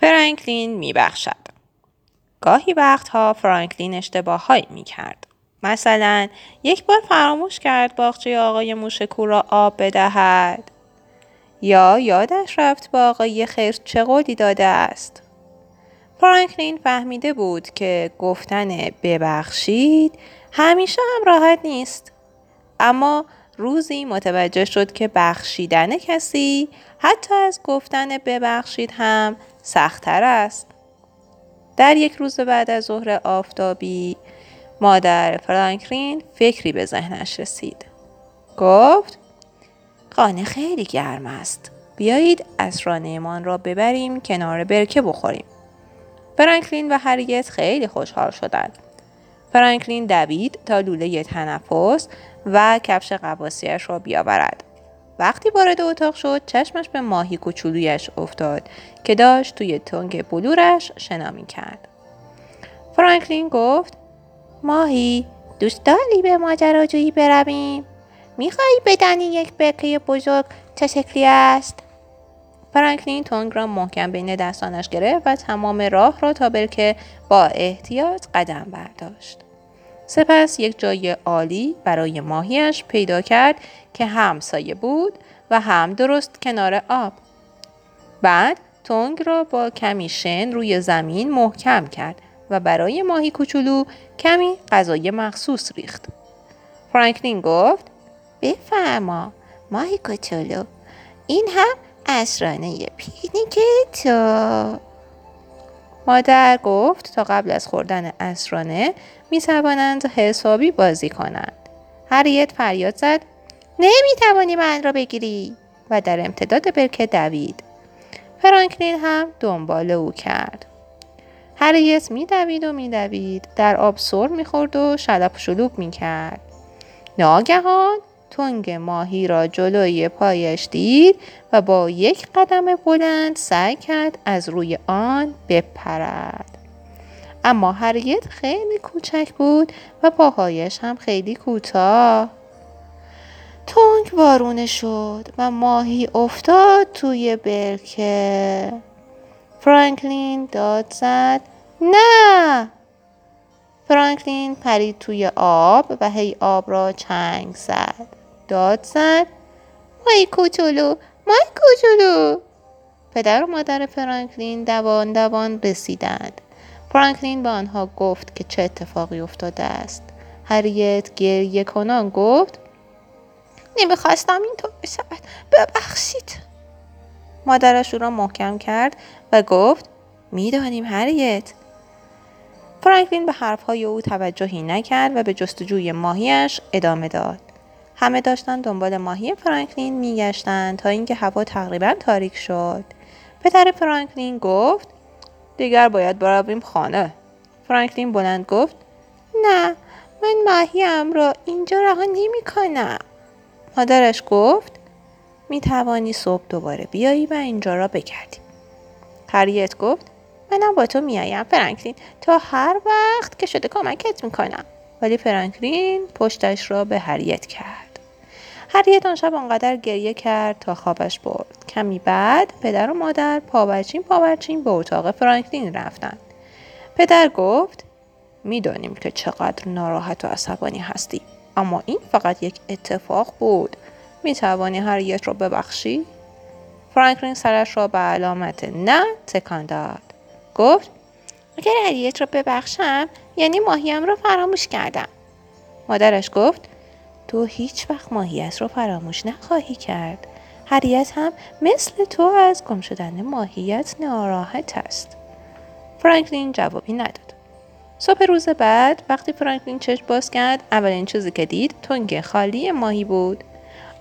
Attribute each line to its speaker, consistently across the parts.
Speaker 1: فرانکلین میبخشد. گاهی وقتها فرانکلین اشتباههایی می‌کرد. مثلا یک بار فراموش کرد باغچه آقای موشکو را آب بدهد. یا یادش رفت با آقای خیر چه قولی داده است. فرانکلین فهمیده بود که گفتن ببخشید همیشه هم راحت نیست. اما روزی متوجه شد که بخشیدن کسی حتی از گفتن ببخشید هم سختتر است. در یک روز بعد از ظهر آفتابی مادر فرانکلین فکری به ذهنش رسید. گفت خانه خیلی گرم است. بیایید اسرانهمان را ببریم کنار برکه بخوریم. فرانکلین و هریت خیلی خوشحال شدند. فرانکلین دوید تا لوله تنفس و کفش قباسیش را بیاورد. وقتی وارد اتاق شد چشمش به ماهی کوچولویش افتاد که داشت توی تنگ بلورش شنا می کرد. فرانکلین گفت ماهی دوست داری به ماجراجویی برویم؟ میخوایی بدانی یک برکه بزرگ چه شکلی است؟ فرانکلین تونگ را محکم بین دستانش گرفت و تمام راه را تا برکه با احتیاط قدم برداشت. سپس یک جای عالی برای ماهیش پیدا کرد که هم سایه بود و هم درست کنار آب. بعد تونگ را با کمی شن روی زمین محکم کرد و برای ماهی کوچولو کمی غذای مخصوص ریخت. فرانکلین گفت بفرما ماهی کوچولو این هم اسرانه پیکنیک تو مادر گفت تا قبل از خوردن اسرانه می توانند حسابی بازی کنند. هریت فریاد زد نمی توانی من را بگیری و در امتداد برکه دوید. فرانکلین هم دنبال او کرد. هریت می دوید و می دوید. در آب سر می خورد و شلپ شلوب می کرد. ناگهان تنگ ماهی را جلوی پایش دید و با یک قدم بلند سعی کرد از روی آن بپرد. اما هریت خیلی کوچک بود و پاهایش هم خیلی کوتاه. تونگ وارونه شد و ماهی افتاد توی برکه. فرانکلین داد زد نه فرانکلین پرید توی آب و هی آب را چنگ زد. داد زد مای کوچولو مای کوچولو. پدر و مادر فرانکلین دوان دوان رسیدند. فرانکلین به آنها گفت که چه اتفاقی افتاده است. هریت گریه کنان گفت نمی‌خواستم اینطور بشود ببخشید. مادرش او را محکم کرد و گفت می‌دانیم هریت فرانکلین به حرفهای او توجهی نکرد و به جستجوی ماهیش ادامه داد. همه داشتن دنبال ماهی فرانکلین میگشتند تا اینکه هوا تقریبا تاریک شد. پدر فرانکلین گفت دیگر باید برویم خانه. فرانکلین بلند گفت نه من ماهیم را اینجا رها نمی کنم مادرش گفت می توانی صبح دوباره بیایی و اینجا را بگردی هریت گفت منم با تو میایم فرانکلین. تا هر وقت که شده کمکت می‌کنم. ولی فرانکلین پشتش را به هریت کرد. هریت آن شب آنقدر گریه کرد تا خوابش برد. کمی بعد پدر و مادر پاورچین پاورچین به اتاق فرانکلین رفتند پدر گفت می‌دانیم که چقدر ناراحت و عصبانی هستی. اما این فقط یک اتفاق بود. می توانی هریت را ببخشی؟ فرانکلین سرش را به علامت نه تکان داد. گفت اگر هریت را ببخشم یعنی ماهیم را فراموش کردم. مادرش گفت تو هیچ وقت ماهیت را فراموش نخواهی کرد. هریت هم مثل تو از گم شدن ماهیت ناراحت است. فرانکلین جوابی نداد. صبح روز بعد وقتی فرانکلین چشم باز کرد اولین چیزی که دید تنگ خالی ماهی بود.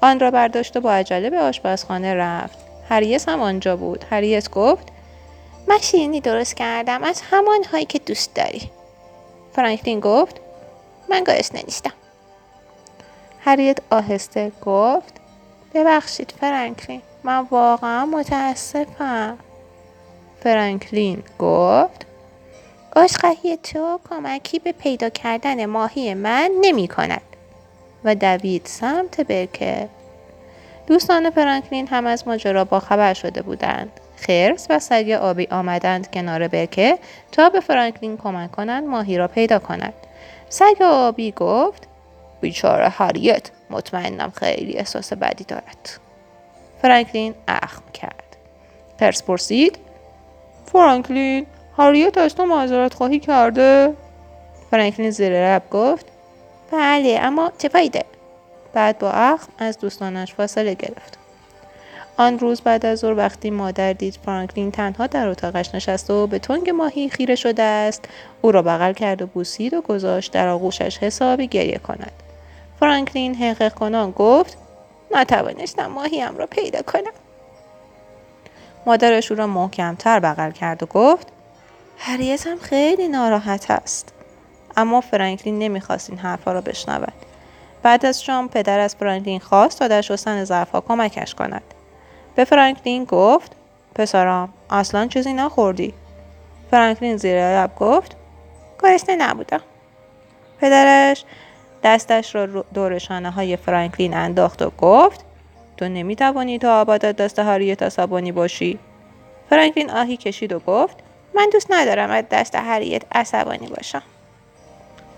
Speaker 1: آن را برداشت و با عجله به آشپزخانه رفت. هریت هم آنجا بود. هریت گفت من شیرینی درست کردم از همان هایی که دوست داری. فرانکلین گفت من گرسنه نیستم هریت آهسته گفت ببخشید فرانکلین من واقعا متاسفم. فرانکلین گفت عشقهی تو کمکی به پیدا کردن ماهی من نمی کند و دوید سمت برکه. دوستان فرانکلین هم از ماجرا با خبر شده بودند. خرس و سگ آبی آمدند کنار برکه تا به فرانکلین کمک کنند ماهی را پیدا کند سگ آبی گفت بیچاره هریت مطمئنم خیلی احساس بدی دارد. فرانکلین اخم کرد. خرس پرسید فرانکلین هریت از تو معذرت خواهی کرده؟ فرانکلین زیر لب گفت بله اما چه فایده؟ بعد با اخم از دوستانش فاصله گرفت. آن روز بعد از ظهر وقتی مادر دید فرانکلین تنها در اتاقش نشسته و به تنگ ماهی خیره شده است او را بغل کرد و بوسید و گذاشت در آغوشش حسابی گریه کند. فرانکلین حقیق کنان گفت نتوانستم ماهیم را پیدا کنم. مادرش او را محکمتر بغل کرد و گفت هریت هم خیلی ناراحت است اما فرانکلین نمی‌خواست این حرفها را بشنود. بعد از شام پدر از فرانکلین خواست تا در شستن ظرفها کمکش کند. به فرانکلین گفت پسرم اصلا چیزی نخوردی. فرانکلین زیر لب گفت گرسنه نبودم. پدرش دستش را دور شانه های فرانکلین انداخت و گفت تو نمی‌توانی تا آبادت دست هریت عصبانی باشی. فرانکلین آهی کشید و گفت من دوست ندارم از دست هریت عصبانی باشم.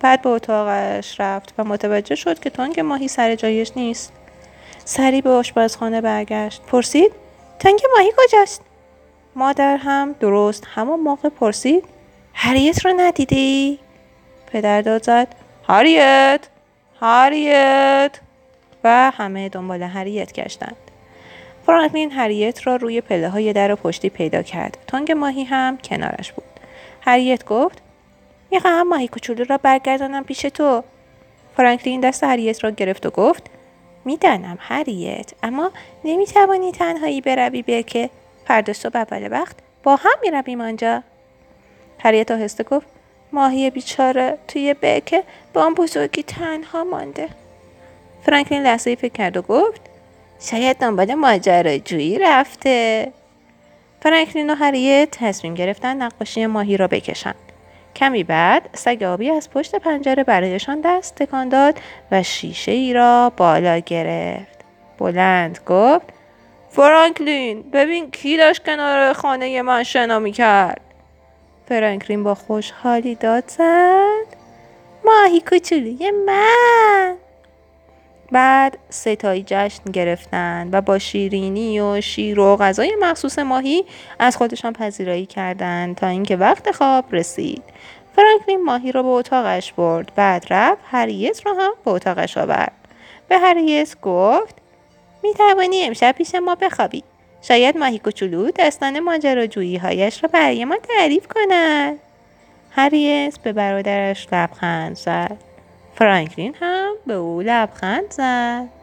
Speaker 1: بعد به اتاقش رفت و متوجه شد که تنگ ماهی سر جایش نیست. سری به آشپزخانه برگشت. پرسید تنگ ماهی کجاست؟ مادر هم درست همون موقع پرسید هریت رو ندیدی؟ پدر داد زد هریت هریت. و همه دنبال هریت گشتند. فرانکلین هریت را روی پله های در پشتی پیدا کرد. تانگ ماهی هم کنارش بود. هریت گفت می‌خواهم ماهی کوچولو را برگردانم پیش تو. فرانکلین دست هریت را گرفت و گفت می‌دانم هریت اما نمی‌توانی تنهایی بروی به که فردا صبح اول وقت با هم می‌رویم آنجا. هریت آهسته گفت ماهی بیچاره توی بکه با آن بزرگی تنها مانده. فرانکلین لحظه فکر کرد و گفت شاید دنبال ماجراجویی رفته. فرانکلین و هریت تصمیم گرفتن نقاشی ماهی را بکشند کمی بعد سگ آبی از پشت پنجره برایشان دست تکان داد و شیشه ای را بالا گرفت. بلند گفت فرانکلین ببین کی داشت کنار خانه من شنا می کرد فرانکلین با خوشحالی داد زد. ماهی کوچولوی من. بعد ستایی جشن گرفتن و با شیرینی و شیر و غذای مخصوص ماهی از خودشان پذیرایی کردند تا اینکه وقت خواب رسید. فرانکلین ماهی را به اتاقش برد. بعد رفت هریس را هم به اتاقش آورد. به هریس گفت می توانی امشب پیش ما بخوابی. شاید ماهی کوچولو داستان ماجراجویی هایش را برای ما تعریف کند. هریس به برادرش لبخند زد. فرانکلین هم به او لبخند زد.